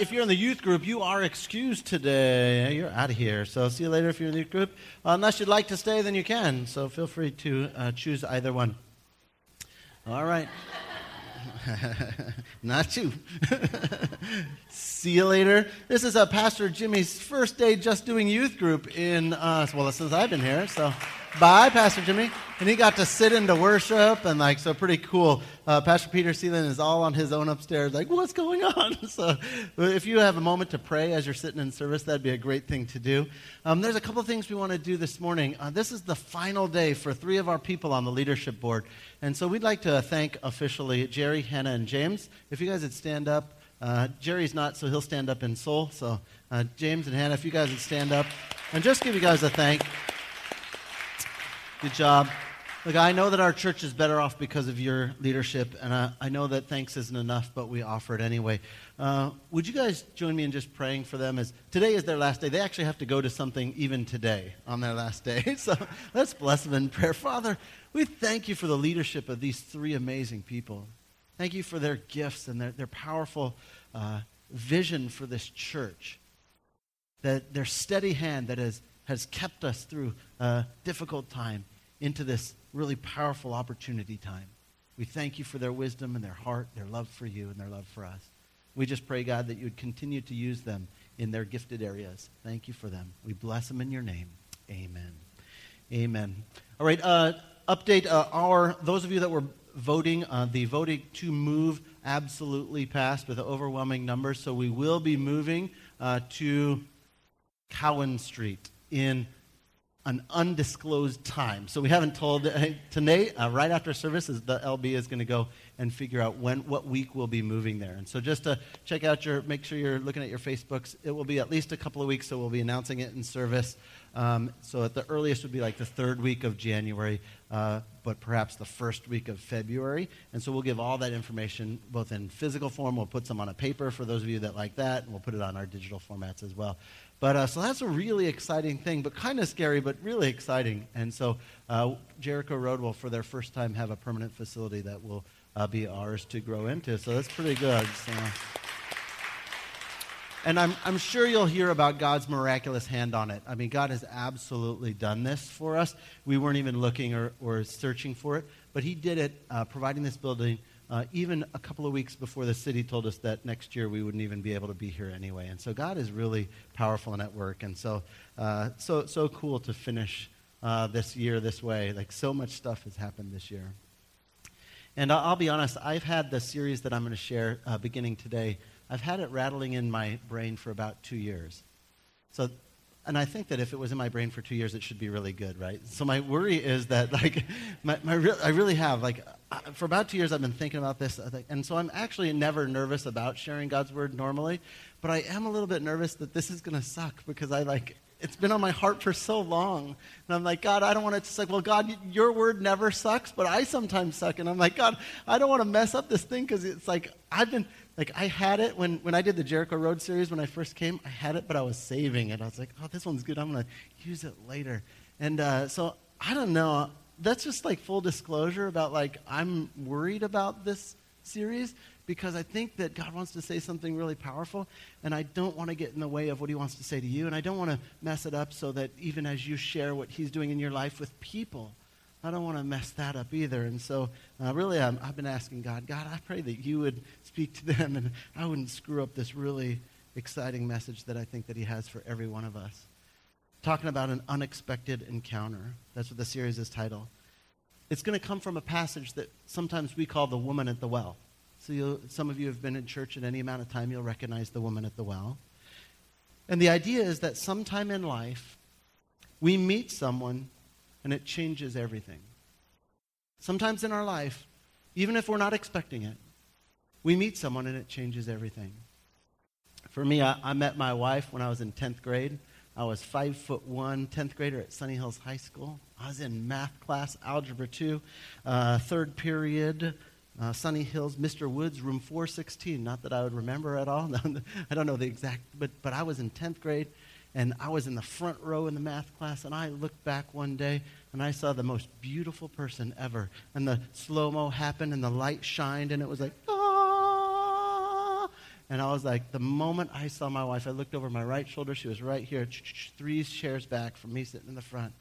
If you're in the youth group, you are excused today. You're out of here. So see you later if you're in the youth group. Unless you'd like to stay, then you can. So feel free to uh, choose either one. All right. Not you. See you later. This is uh, Pastor Jimmy's first day just doing youth group in, uh, well, since I've been here. So Bye, Pastor Jimmy. And he got to sit into worship and like, so pretty cool. Uh, Pastor Peter Seelan is all on his own upstairs, like, what's going on? so if you have a moment to pray as you're sitting in service, that'd be a great thing to do. Um, there's a couple things we want to do this morning. Uh, this is the final day for three of our people on the leadership board. And so we'd like to thank officially Jerry, Hannah, and James. If you guys would stand up. Uh, Jerry's not, so he'll stand up in soul. So uh, James and Hannah, if you guys would stand up and just give you guys a thank. Good job. Look, I know that our church is better off because of your leadership, and I, I know that thanks isn't enough, but we offer it anyway. Uh, would you guys join me in just praying for them? As today is their last day, they actually have to go to something even today on their last day. So let's bless them in prayer. Father, we thank you for the leadership of these three amazing people. Thank you for their gifts and their, their powerful uh, vision for this church. That their steady hand that has has kept us through a difficult time into this really powerful opportunity time. We thank you for their wisdom and their heart, their love for you, and their love for us. We just pray, God, that you would continue to use them in their gifted areas. Thank you for them. We bless them in your name. Amen. Amen. All right. Uh, update uh, our those of you that were voting. Uh, the voting to move absolutely passed with overwhelming numbers. So we will be moving uh, to Cowan Street in an undisclosed time. So we haven't told tonight. Uh, right after services, the LB is going to go and figure out when, what week we'll be moving there. And so just to check out your, make sure you're looking at your Facebooks. It will be at least a couple of weeks, so we'll be announcing it in service. Um, so at the earliest would be like the third week of January, uh, but perhaps the first week of February. And so we'll give all that information both in physical form. We'll put some on a paper for those of you that like that, and we'll put it on our digital formats as well. But uh, so that's a really exciting thing, but kind of scary, but really exciting. And so uh, Jericho Road will, for their first time, have a permanent facility that will uh, be ours to grow into. So that's pretty good. So. And I'm, I'm sure you'll hear about God's miraculous hand on it. I mean, God has absolutely done this for us. We weren't even looking or, or searching for it, but He did it, uh, providing this building uh, even a couple of weeks before the city told us that next year we wouldn't even be able to be here anyway. And so God is really powerful and at work. And so, uh, so, so cool to finish uh, this year this way. Like, so much stuff has happened this year. And I'll, I'll be honest, I've had the series that I'm going to share uh, beginning today, I've had it rattling in my brain for about two years. So and I think that if it was in my brain for two years, it should be really good, right? So my worry is that, like, my, my re- I really have, like, uh, for about two years, I've been thinking about this, and so I'm actually never nervous about sharing God's word normally, but I am a little bit nervous that this is going to suck because I like it's been on my heart for so long. And I'm like, God, I don't want it to suck. Well, God, your word never sucks, but I sometimes suck. And I'm like, God, I don't want to mess up this thing because it's like, I've been, like, I had it when, when I did the Jericho Road series when I first came. I had it, but I was saving it. I was like, oh, this one's good. I'm going to use it later. And uh, so, I don't know. That's just like full disclosure about like, I'm worried about this series because I think that God wants to say something really powerful, and I don't want to get in the way of what He wants to say to you, and I don't want to mess it up so that even as you share what He's doing in your life with people, I don't want to mess that up either. And so, uh, really, i have been asking God, God, I pray that you would speak to them, and I wouldn't screw up this really exciting message that I think that He has for every one of us. Talking about an unexpected encounter. That's what the series is titled. It's going to come from a passage that sometimes we call the woman at the well. So some of you have been in church at any amount of time, you'll recognize the woman at the well. And the idea is that sometime in life, we meet someone and it changes everything. Sometimes in our life, even if we're not expecting it, we meet someone and it changes everything. For me, I, I met my wife when I was in 10th grade. I was five foot one, 10th grader at Sunny Hills High School. I was in math class, algebra two, uh, third period, uh, Sunny Hills, Mr. Woods, room 416. Not that I would remember at all. I don't know the exact, but, but I was in 10th grade and I was in the front row in the math class and I looked back one day and I saw the most beautiful person ever. And the slow mo happened and the light shined and it was like, ah. And I was like, the moment I saw my wife, I looked over my right shoulder. She was right here, three chairs back from me sitting in the front.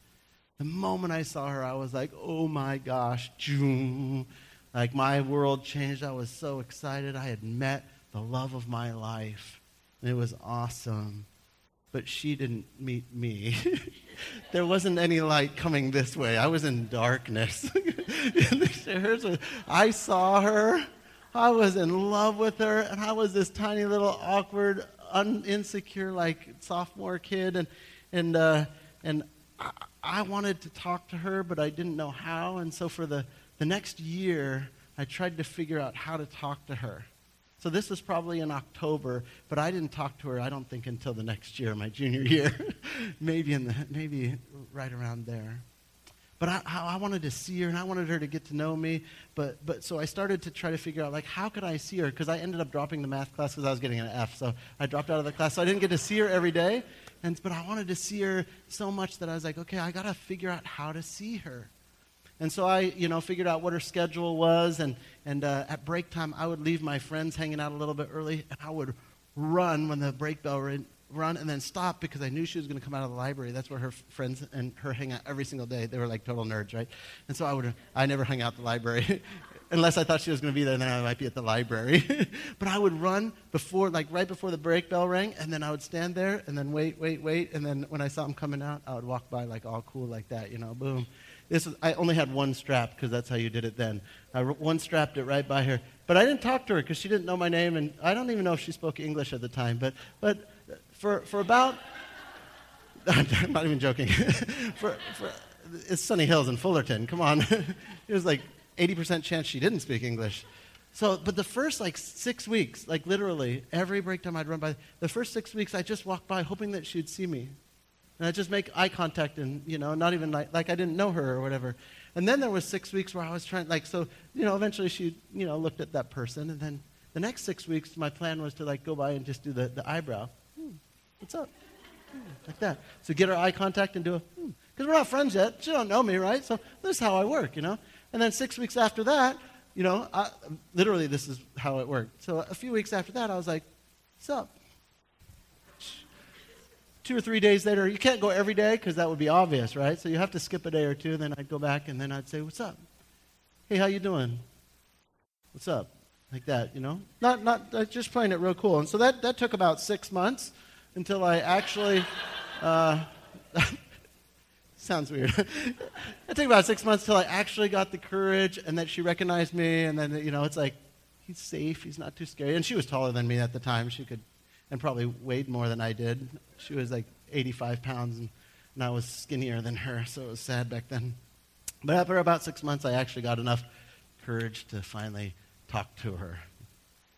The moment I saw her, I was like, oh my gosh. Like my world changed. I was so excited. I had met the love of my life. And it was awesome. But she didn't meet me. there wasn't any light coming this way. I was in darkness. I saw her. I was in love with her. And I was this tiny little awkward, un- insecure, like sophomore kid. And, and, uh, and I, I wanted to talk to her, but I didn't know how. And so for the, the next year, I tried to figure out how to talk to her. So this was probably in October, but I didn't talk to her. I don't think until the next year, my junior year, maybe in the maybe right around there. But I, I wanted to see her, and I wanted her to get to know me. But but so I started to try to figure out like how could I see her? Because I ended up dropping the math class because I was getting an F. So I dropped out of the class, so I didn't get to see her every day. And but I wanted to see her so much that I was like, okay, I got to figure out how to see her. And so I, you know, figured out what her schedule was, and, and uh, at break time, I would leave my friends hanging out a little bit early, and I would run when the break bell run and then stop because I knew she was going to come out of the library. That's where her friends and her hang out every single day. They were like total nerds, right? And so I would, I never hung out the library. Unless I thought she was going to be there, then I might be at the library. but I would run before, like right before the break bell rang, and then I would stand there and then wait, wait, wait. And then when I saw him coming out, I would walk by like all cool like that, you know, boom. This is, I only had one strap because that's how you did it then. I one strapped it right by her. But I didn't talk to her because she didn't know my name, and I don't even know if she spoke English at the time. But, but for, for about, I'm not even joking. for, for, it's Sunny Hills in Fullerton. Come on. it was like 80% chance she didn't speak English. So, but the first like six weeks, like literally every break time I'd run by, the first six weeks I just walked by hoping that she'd see me. And I just make eye contact and, you know, not even like, like I didn't know her or whatever. And then there was six weeks where I was trying, like, so, you know, eventually she, you know, looked at that person. And then the next six weeks, my plan was to, like, go by and just do the, the eyebrow. Hmm, what's up? Hmm, like that. So get her eye contact and do a, because hmm. we're not friends yet. She don't know me, right? So this is how I work, you know? And then six weeks after that, you know, I, literally this is how it worked. So a few weeks after that, I was like, what's up? Two or three days later, you can't go every day because that would be obvious, right? So you have to skip a day or two. Then I'd go back and then I'd say, "What's up? Hey, how you doing? What's up?" Like that, you know. Not not uh, just playing it real cool. And so that that took about six months until I actually. Uh, sounds weird. it took about six months till I actually got the courage and that she recognized me. And then, you know, it's like, he's safe. He's not too scary. And she was taller than me at the time. She could and probably weighed more than I did. She was like 85 pounds, and, and I was skinnier than her, so it was sad back then. But after about six months, I actually got enough courage to finally talk to her.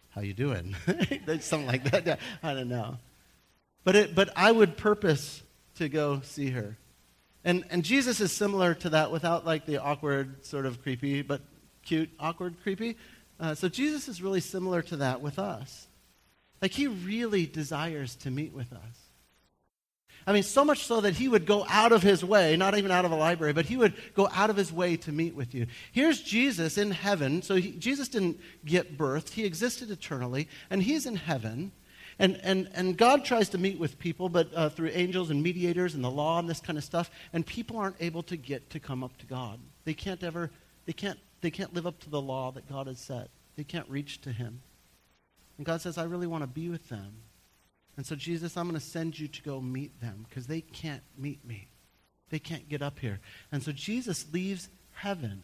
How you doing? Something like that. I don't know. But, it, but I would purpose to go see her. And, and Jesus is similar to that without like the awkward, sort of creepy, but cute, awkward, creepy. Uh, so Jesus is really similar to that with us. Like he really desires to meet with us. I mean, so much so that he would go out of his way, not even out of a library, but he would go out of his way to meet with you. Here's Jesus in heaven. So he, Jesus didn't get birthed, he existed eternally, and he's in heaven. And, and, and God tries to meet with people, but uh, through angels and mediators and the law and this kind of stuff, and people aren't able to get to come up to God. They can't ever, they can't, they can't live up to the law that God has set. They can't reach to him. And God says, I really want to be with them. And so, Jesus, I'm going to send you to go meet them because they can't meet me. They can't get up here. And so, Jesus leaves heaven.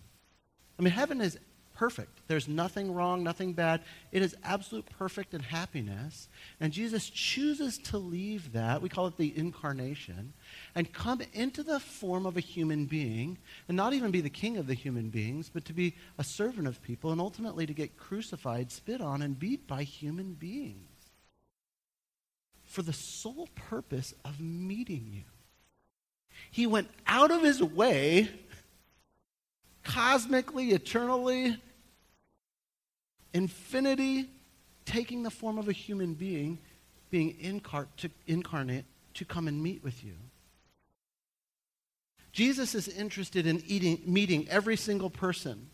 I mean, heaven is perfect. There's nothing wrong, nothing bad. It is absolute perfect and happiness. And Jesus chooses to leave that, we call it the incarnation, and come into the form of a human being, and not even be the king of the human beings, but to be a servant of people, and ultimately to get crucified, spit on, and beat by human beings for the sole purpose of meeting you. He went out of his way cosmically, eternally, infinity, taking the form of a human being, being incar- to, incarnate to come and meet with you. Jesus is interested in eating, meeting every single person.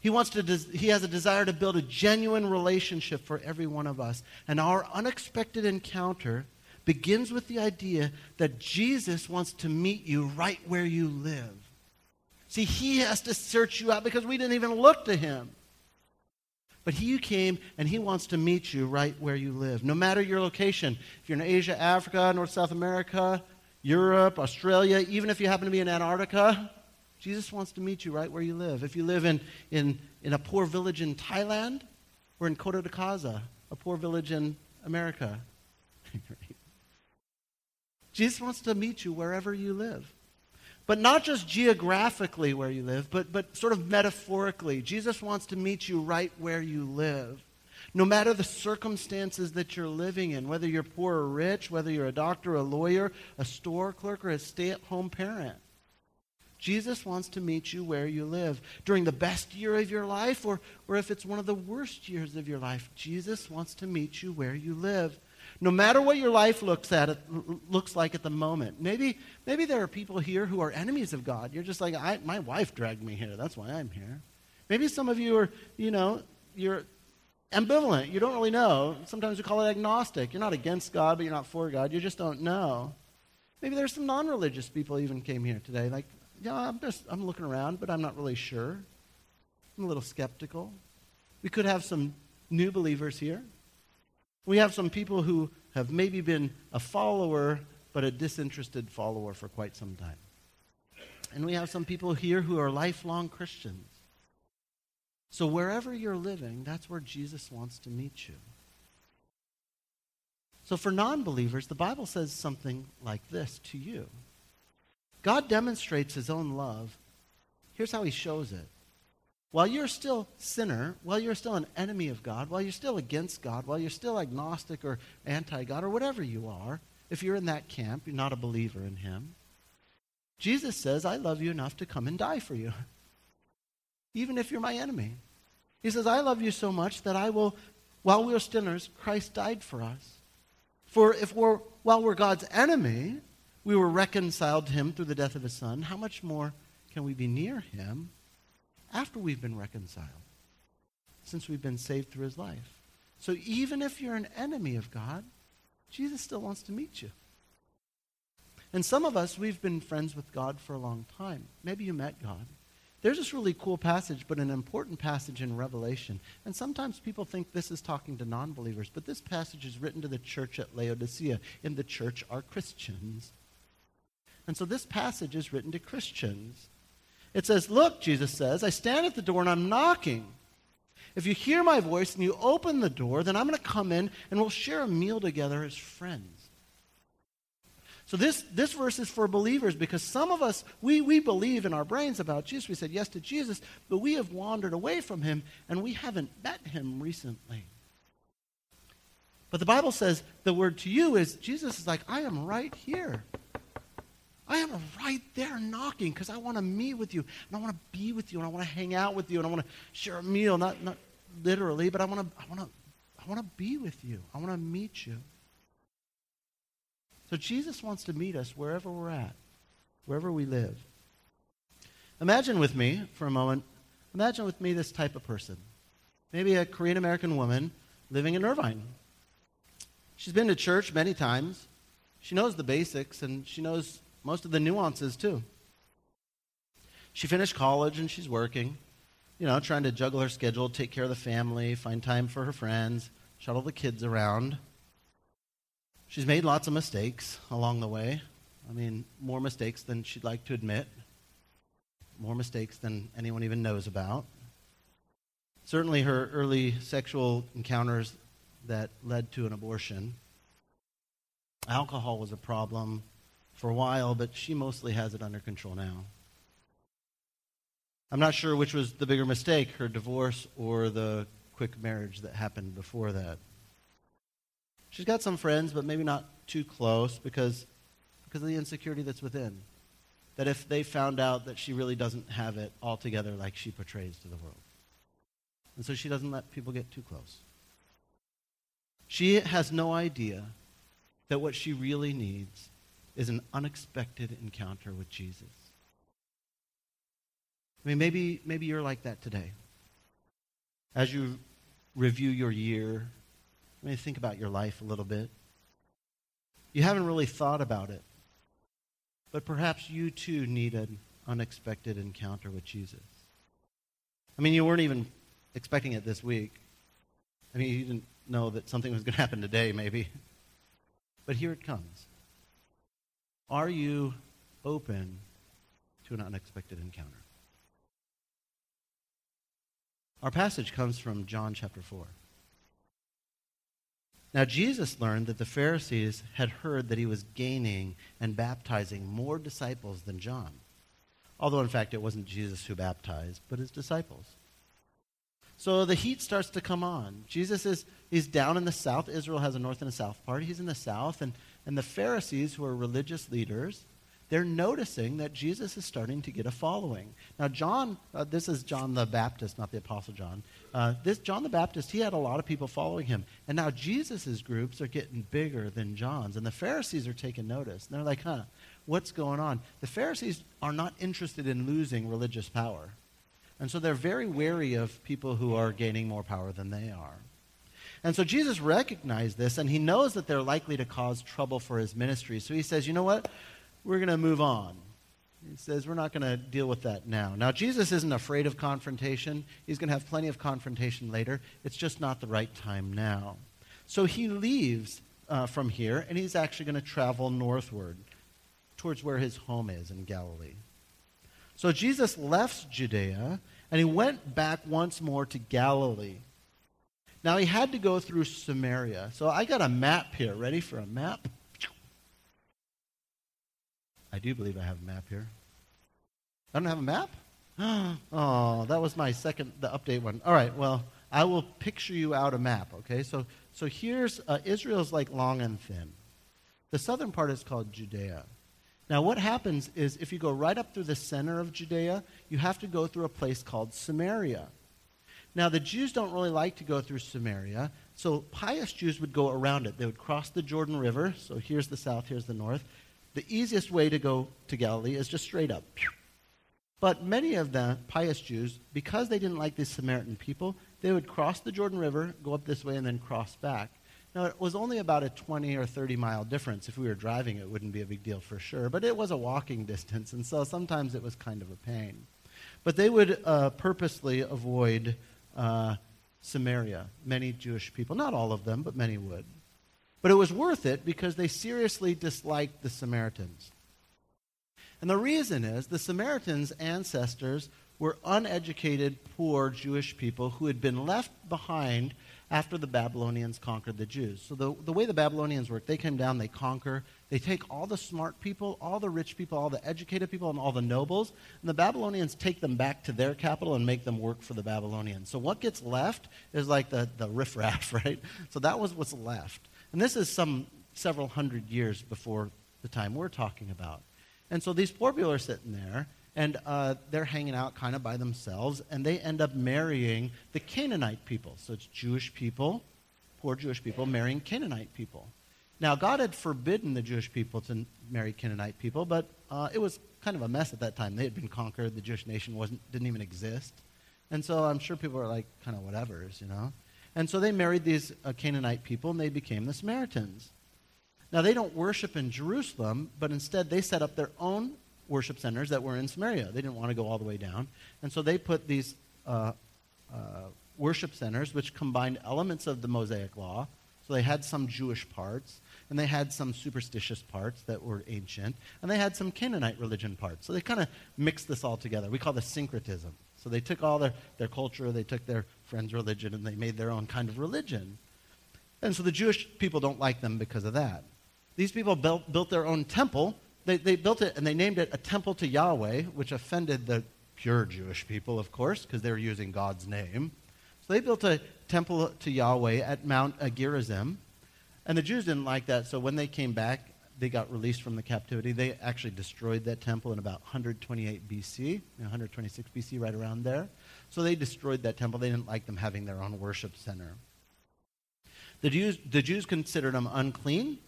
He, wants to des- he has a desire to build a genuine relationship for every one of us. And our unexpected encounter begins with the idea that Jesus wants to meet you right where you live. See, he has to search you out because we didn't even look to him. But he came and he wants to meet you right where you live, no matter your location. If you're in Asia, Africa, North South America, Europe, Australia, even if you happen to be in Antarctica, Jesus wants to meet you right where you live. If you live in, in, in a poor village in Thailand or in Coto de Caza, a poor village in America, Jesus wants to meet you wherever you live. But not just geographically where you live, but, but sort of metaphorically. Jesus wants to meet you right where you live. No matter the circumstances that you're living in, whether you're poor or rich, whether you're a doctor, a lawyer, a store clerk, or a stay at home parent. Jesus wants to meet you where you live. During the best year of your life, or, or if it's one of the worst years of your life, Jesus wants to meet you where you live. No matter what your life looks, at looks like at the moment. Maybe, maybe there are people here who are enemies of God. You're just like, my wife dragged me here. That's why I'm here. Maybe some of you are, you know, you're ambivalent. You don't really know. Sometimes we call it agnostic. You're not against God, but you're not for God. You just don't know. Maybe there's some non-religious people even came here today. Like, yeah, I'm just I'm looking around, but I'm not really sure. I'm a little skeptical. We could have some new believers here. We have some people who have maybe been a follower, but a disinterested follower for quite some time. And we have some people here who are lifelong Christians. So wherever you're living, that's where Jesus wants to meet you. So for non believers, the Bible says something like this to you God demonstrates his own love. Here's how he shows it while you're still sinner, while you're still an enemy of God, while you're still against God, while you're still agnostic or anti-God or whatever you are, if you're in that camp, you're not a believer in him. Jesus says, I love you enough to come and die for you. Even if you're my enemy. He says, I love you so much that I will, while we are sinners, Christ died for us. For if we're, while we're God's enemy, we were reconciled to him through the death of his son, how much more can we be near him after we've been reconciled, since we've been saved through his life. So even if you're an enemy of God, Jesus still wants to meet you. And some of us, we've been friends with God for a long time. Maybe you met God. There's this really cool passage, but an important passage in Revelation. And sometimes people think this is talking to non believers, but this passage is written to the church at Laodicea. In the church are Christians. And so this passage is written to Christians. It says, Look, Jesus says, I stand at the door and I'm knocking. If you hear my voice and you open the door, then I'm going to come in and we'll share a meal together as friends. So this, this verse is for believers because some of us, we, we believe in our brains about Jesus. We said yes to Jesus, but we have wandered away from him and we haven't met him recently. But the Bible says the word to you is Jesus is like, I am right here. I am right there knocking because I want to meet with you and I want to be with you and I want to hang out with you and I want to share a meal, not, not literally, but I want to, I want to, I want to be with you. I want to meet you. So Jesus wants to meet us wherever we're at, wherever we live. Imagine with me for a moment, imagine with me this type of person. Maybe a Korean American woman living in Irvine. She's been to church many times. She knows the basics and she knows most of the nuances, too. She finished college and she's working, you know, trying to juggle her schedule, take care of the family, find time for her friends, shuttle the kids around. She's made lots of mistakes along the way. I mean, more mistakes than she'd like to admit, more mistakes than anyone even knows about. Certainly, her early sexual encounters that led to an abortion. Alcohol was a problem for a while, but she mostly has it under control now. I'm not sure which was the bigger mistake, her divorce or the quick marriage that happened before that. She's got some friends, but maybe not too close because, because of the insecurity that's within. That if they found out that she really doesn't have it all together like she portrays to the world. And so she doesn't let people get too close. She has no idea that what she really needs is an unexpected encounter with Jesus. I mean, maybe, maybe you're like that today. as you review your year, maybe think about your life a little bit. You haven't really thought about it, but perhaps you too need an unexpected encounter with Jesus. I mean, you weren't even expecting it this week. I mean, you didn't know that something was going to happen today, maybe. But here it comes. Are you open to an unexpected encounter? Our passage comes from John chapter 4. Now, Jesus learned that the Pharisees had heard that he was gaining and baptizing more disciples than John. Although, in fact, it wasn't Jesus who baptized, but his disciples. So the heat starts to come on. Jesus is he's down in the south. Israel has a north and a south part. He's in the south, and, and the Pharisees, who are religious leaders, they're noticing that Jesus is starting to get a following. Now, John, uh, this is John the Baptist, not the Apostle John. Uh, this John the Baptist, he had a lot of people following him. And now Jesus' groups are getting bigger than John's. And the Pharisees are taking notice. And they're like, huh, what's going on? The Pharisees are not interested in losing religious power. And so they're very wary of people who are gaining more power than they are. And so Jesus recognized this, and he knows that they're likely to cause trouble for his ministry. So he says, you know what? We're going to move on. He says, we're not going to deal with that now. Now, Jesus isn't afraid of confrontation. He's going to have plenty of confrontation later. It's just not the right time now. So he leaves uh, from here, and he's actually going to travel northward towards where his home is in Galilee. So Jesus left Judea and he went back once more to Galilee. Now he had to go through Samaria. So I got a map here. Ready for a map? I do believe I have a map here. I don't have a map? Oh, that was my second, the update one. All right, well, I will picture you out a map, okay? So, so here's, uh, Israel's like long and thin. The southern part is called Judea. Now, what happens is if you go right up through the center of Judea, you have to go through a place called Samaria. Now, the Jews don't really like to go through Samaria, so pious Jews would go around it. They would cross the Jordan River, so here's the south, here's the north. The easiest way to go to Galilee is just straight up. But many of the pious Jews, because they didn't like the Samaritan people, they would cross the Jordan River, go up this way, and then cross back. Now, it was only about a 20 or 30 mile difference. If we were driving, it wouldn't be a big deal for sure. But it was a walking distance, and so sometimes it was kind of a pain. But they would uh, purposely avoid uh, Samaria, many Jewish people. Not all of them, but many would. But it was worth it because they seriously disliked the Samaritans. And the reason is the Samaritans' ancestors were uneducated, poor Jewish people who had been left behind after the Babylonians conquered the Jews. So the, the way the Babylonians work, they come down, they conquer, they take all the smart people, all the rich people, all the educated people, and all the nobles, and the Babylonians take them back to their capital and make them work for the Babylonians. So what gets left is like the, the riffraff, right? So that was what's left. And this is some several hundred years before the time we're talking about. And so these poor people are sitting there, and uh, they're hanging out kind of by themselves, and they end up marrying the Canaanite people. So it's Jewish people, poor Jewish people, marrying Canaanite people. Now, God had forbidden the Jewish people to marry Canaanite people, but uh, it was kind of a mess at that time. They had been conquered. The Jewish nation wasn't, didn't even exist. And so I'm sure people were like, kind of whatevers, you know? And so they married these uh, Canaanite people, and they became the Samaritans. Now, they don't worship in Jerusalem, but instead they set up their own worship centers that were in Samaria. They didn't want to go all the way down. And so they put these uh, uh, worship centers, which combined elements of the Mosaic law. So they had some Jewish parts, and they had some superstitious parts that were ancient, and they had some Canaanite religion parts. So they kind of mixed this all together. We call this syncretism. So they took all their, their culture, they took their friends' religion, and they made their own kind of religion. And so the Jewish people don't like them because of that. These people built, built their own temple they, they built it and they named it a temple to Yahweh, which offended the pure Jewish people, of course, because they were using God's name. So they built a temple to Yahweh at Mount Gerizim. And the Jews didn't like that, so when they came back, they got released from the captivity. They actually destroyed that temple in about 128 BC, 126 BC, right around there. So they destroyed that temple. They didn't like them having their own worship center. The Jews, the Jews considered them unclean,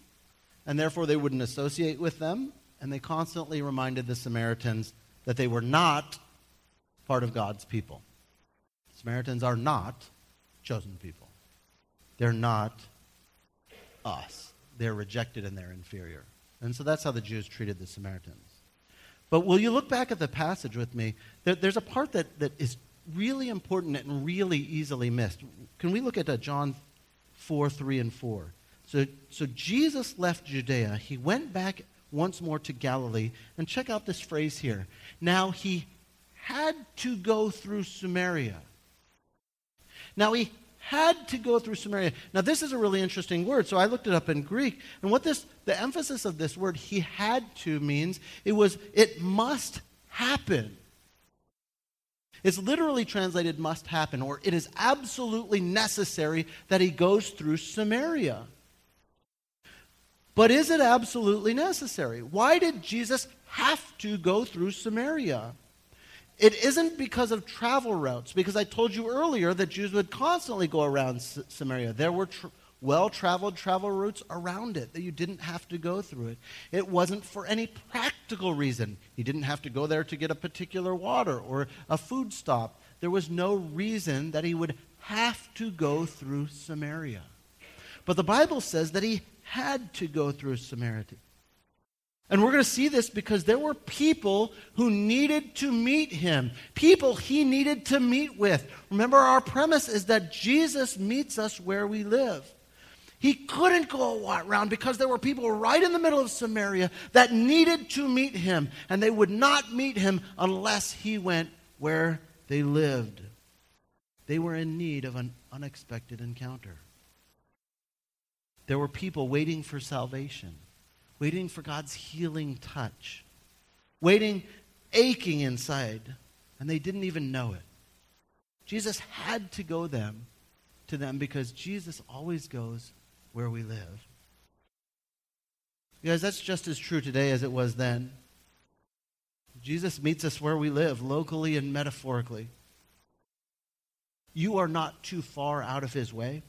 and therefore they wouldn't associate with them and they constantly reminded the Samaritans that they were not part of God's people. Samaritans are not chosen people. They're not us. They're rejected and they're inferior. And so that's how the Jews treated the Samaritans. But will you look back at the passage with me? There, there's a part that, that is really important and really easily missed. Can we look at uh, John 4 3 and 4? So, so Jesus left Judea. He went back once more to Galilee. And check out this phrase here. Now he had to go through Samaria. Now he had to go through Samaria. Now, this is a really interesting word, so I looked it up in Greek. And what this, the emphasis of this word, he had to, means it was, it must happen. It's literally translated must happen, or it is absolutely necessary that he goes through Samaria. But is it absolutely necessary? Why did Jesus have to go through Samaria? It isn't because of travel routes, because I told you earlier that Jews would constantly go around S- Samaria. There were tr- well traveled travel routes around it that you didn't have to go through it. It wasn't for any practical reason. You didn't have to go there to get a particular water or a food stop. There was no reason that he would have to go through Samaria. But the Bible says that he had to go through Samaria. And we're going to see this because there were people who needed to meet him, people he needed to meet with. Remember, our premise is that Jesus meets us where we live. He couldn't go around because there were people right in the middle of Samaria that needed to meet him, and they would not meet him unless he went where they lived. They were in need of an unexpected encounter. There were people waiting for salvation waiting for God's healing touch, waiting, aching inside, and they didn't even know it. Jesus had to go them to them because Jesus always goes where we live. Guys, that's just as true today as it was then. Jesus meets us where we live, locally and metaphorically. You are not too far out of his way.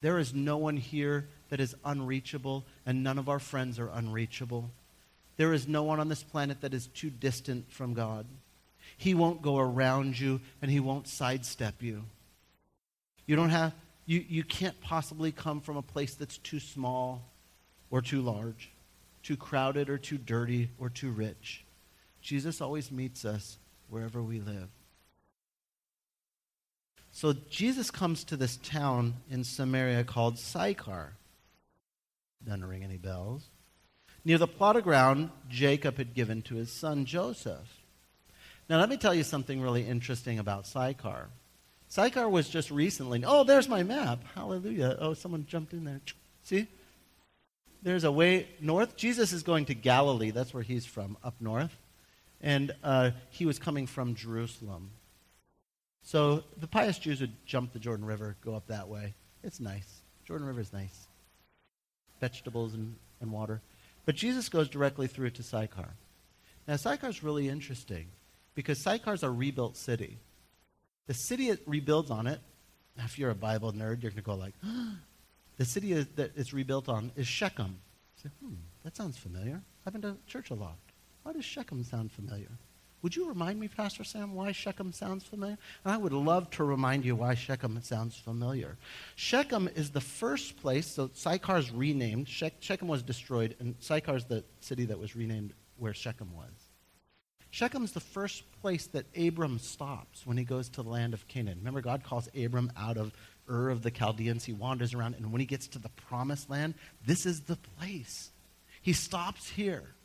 There is no one here that is unreachable, and none of our friends are unreachable. There is no one on this planet that is too distant from God. He won't go around you, and He won't sidestep you. You don't have, you, you can't possibly come from a place that's too small or too large, too crowded or too dirty or too rich. Jesus always meets us wherever we live. So Jesus comes to this town in Samaria called Sychar. Doesn't ring any bells. Near the plot of ground Jacob had given to his son Joseph. Now, let me tell you something really interesting about Sychar. Sychar was just recently, oh, there's my map. Hallelujah. Oh, someone jumped in there. See? There's a way north. Jesus is going to Galilee. That's where he's from, up north. And uh, he was coming from Jerusalem. So the pious Jews would jump the Jordan River, go up that way. It's nice. Jordan River is nice vegetables and, and water. But Jesus goes directly through to Sychar. Now, Sychar is really interesting because Sychar is a rebuilt city. The city it rebuilds on it, if you're a Bible nerd, you're going to go like, the city is, that it's rebuilt on is Shechem. Say, hmm, that sounds familiar. I've been to church a lot. Why does Shechem sound familiar? Would you remind me, Pastor Sam, why Shechem sounds familiar? And I would love to remind you why Shechem sounds familiar. Shechem is the first place, so Sychar is renamed. Shechem was destroyed, and Sychar is the city that was renamed where Shechem was. Shechem is the first place that Abram stops when he goes to the land of Canaan. Remember, God calls Abram out of Ur of the Chaldeans. He wanders around, and when he gets to the promised land, this is the place. He stops here.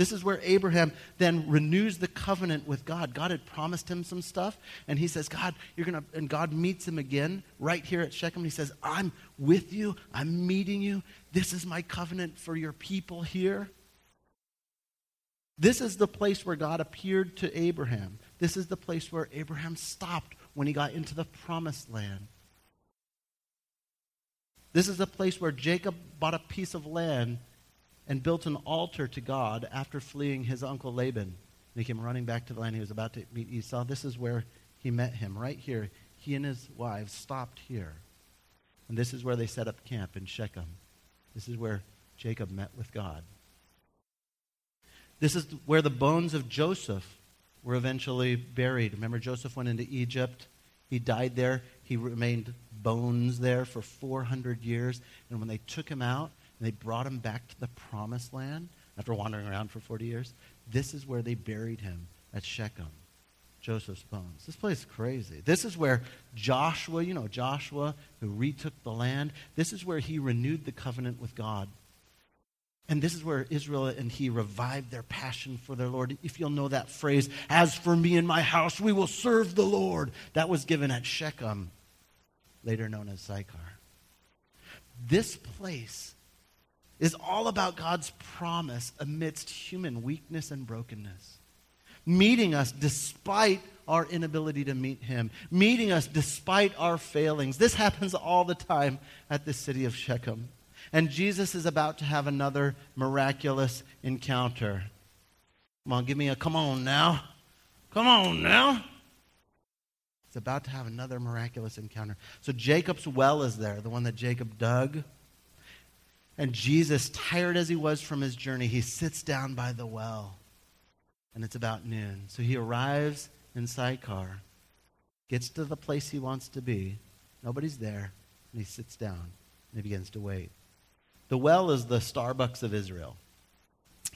This is where Abraham then renews the covenant with God. God had promised him some stuff, and he says, God, you're going to, and God meets him again right here at Shechem. And He says, I'm with you, I'm meeting you. This is my covenant for your people here. This is the place where God appeared to Abraham. This is the place where Abraham stopped when he got into the promised land. This is the place where Jacob bought a piece of land and built an altar to God after fleeing his uncle Laban. And he came running back to the land he was about to meet Esau. This is where he met him, right here. He and his wives stopped here. And this is where they set up camp in Shechem. This is where Jacob met with God. This is where the bones of Joseph were eventually buried. Remember, Joseph went into Egypt. He died there. He remained bones there for 400 years. And when they took him out and they brought him back to the promised land after wandering around for 40 years, this is where they buried him at Shechem. Joseph's bones. This place is crazy. This is where Joshua, you know, Joshua who retook the land, this is where he renewed the covenant with God. And this is where Israel and he revived their passion for their Lord. If you'll know that phrase, as for me and my house, we will serve the Lord. That was given at Shechem, later known as Sychar. This place is all about God's promise amidst human weakness and brokenness meeting us despite our inability to meet him, meeting us despite our failings. This happens all the time at the city of Shechem. And Jesus is about to have another miraculous encounter. Come on, give me a come on now. Come on now. He's about to have another miraculous encounter. So Jacob's well is there, the one that Jacob dug. And Jesus, tired as he was from his journey, he sits down by the well and it's about noon. So he arrives in Sychar, gets to the place he wants to be. Nobody's there, and he sits down and he begins to wait. The well is the Starbucks of Israel.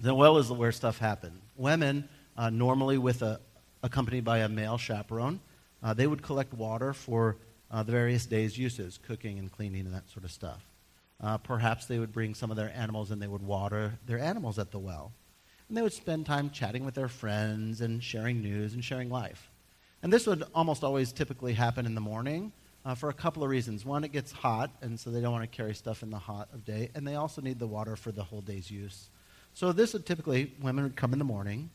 The well is where stuff happened. Women, uh, normally with a, accompanied by a male chaperone, uh, they would collect water for uh, the various days' uses, cooking and cleaning and that sort of stuff. Uh, perhaps they would bring some of their animals and they would water their animals at the well and they would spend time chatting with their friends and sharing news and sharing life. And this would almost always typically happen in the morning uh, for a couple of reasons. One, it gets hot, and so they don't want to carry stuff in the hot of day, and they also need the water for the whole day's use. So this would typically, women would come in the morning.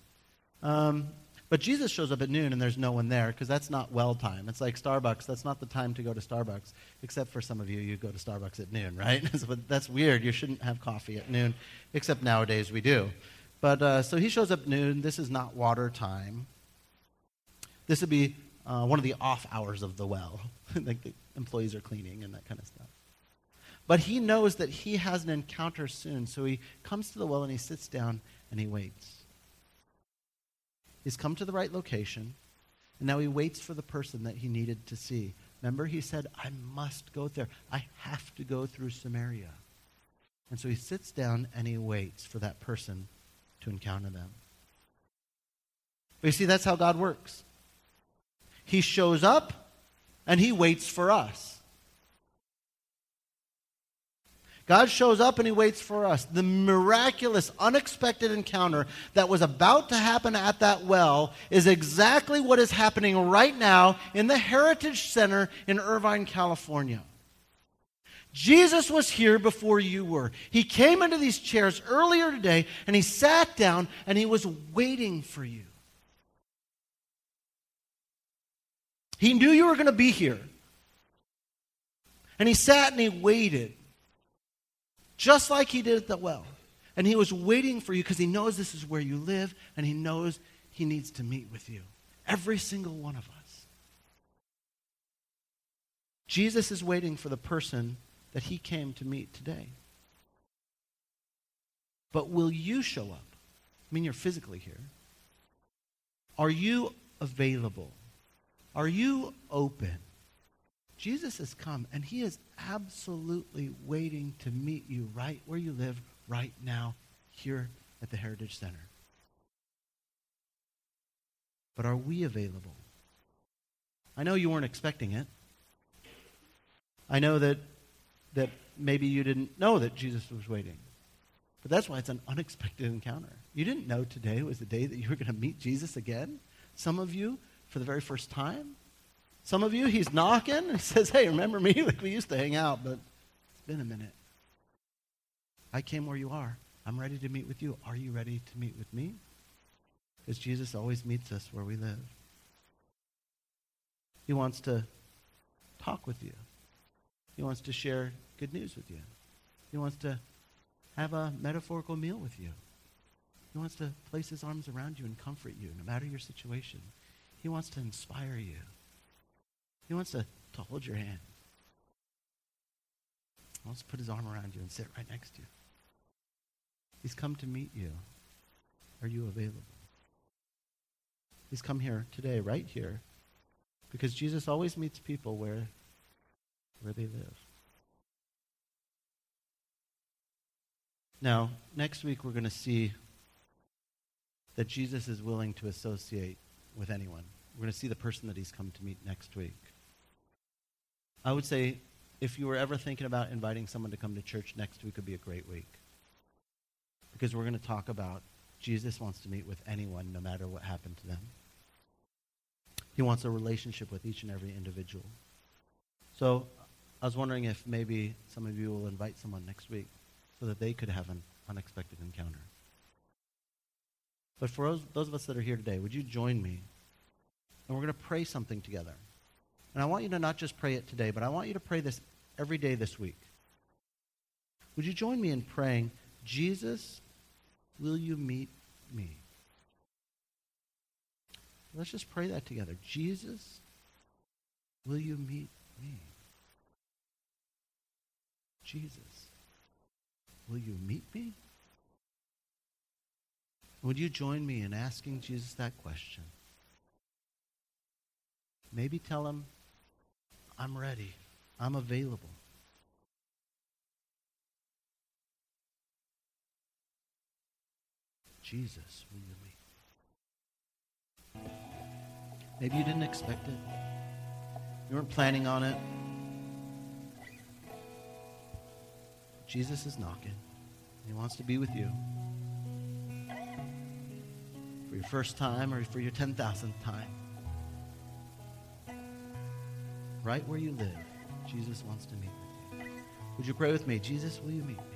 Um, but Jesus shows up at noon and there's no one there because that's not well time. It's like Starbucks. That's not the time to go to Starbucks, except for some of you, you go to Starbucks at noon, right? but that's weird. You shouldn't have coffee at noon, except nowadays we do. But uh, so he shows up noon. This is not water time. This would be uh, one of the off hours of the well. like the employees are cleaning and that kind of stuff. But he knows that he has an encounter soon. So he comes to the well and he sits down and he waits. He's come to the right location. And now he waits for the person that he needed to see. Remember, he said, I must go there. I have to go through Samaria. And so he sits down and he waits for that person to encounter them. But you see, that's how God works. He shows up and he waits for us. God shows up and he waits for us. The miraculous, unexpected encounter that was about to happen at that well is exactly what is happening right now in the Heritage Center in Irvine, California. Jesus was here before you were. He came into these chairs earlier today and he sat down and he was waiting for you. He knew you were going to be here. And he sat and he waited, just like he did at the well. And he was waiting for you because he knows this is where you live and he knows he needs to meet with you. Every single one of us. Jesus is waiting for the person that he came to meet today. But will you show up? I mean, you're physically here. Are you available? Are you open? Jesus has come, and he is absolutely waiting to meet you right where you live right now, here at the Heritage Center. But are we available? I know you weren't expecting it. I know that that maybe you didn't know that Jesus was waiting. But that's why it's an unexpected encounter. You didn't know today was the day that you were going to meet Jesus again. Some of you, for the very first time. Some of you, he's knocking and he says, Hey, remember me? Like we used to hang out, but it's been a minute. I came where you are. I'm ready to meet with you. Are you ready to meet with me? Because Jesus always meets us where we live. He wants to talk with you. He wants to share good news with you. He wants to have a metaphorical meal with you. He wants to place his arms around you and comfort you, no matter your situation. He wants to inspire you. He wants to, to hold your hand. He wants to put his arm around you and sit right next to you. He's come to meet you. Are you available? He's come here today, right here, Because Jesus always meets people where, where they live. Now, next week we're going to see that Jesus is willing to associate with anyone. We're going to see the person that he's come to meet next week. I would say if you were ever thinking about inviting someone to come to church, next week would be a great week. Because we're going to talk about Jesus wants to meet with anyone, no matter what happened to them. He wants a relationship with each and every individual. So I was wondering if maybe some of you will invite someone next week so that they could have an unexpected encounter. But for those, those of us that are here today, would you join me? And we're going to pray something together. And I want you to not just pray it today, but I want you to pray this every day this week. Would you join me in praying, Jesus, will you meet me? Let's just pray that together. Jesus, will you meet me? Jesus, will you meet me? Would you join me in asking Jesus that question? Maybe tell him, I'm ready. I'm available. Jesus, will you? Maybe you didn't expect it. You weren't planning on it. Jesus is knocking. He wants to be with you. For your first time or for your 10,000th time. Right where you live, Jesus wants to meet with you. Would you pray with me? Jesus, will you meet me?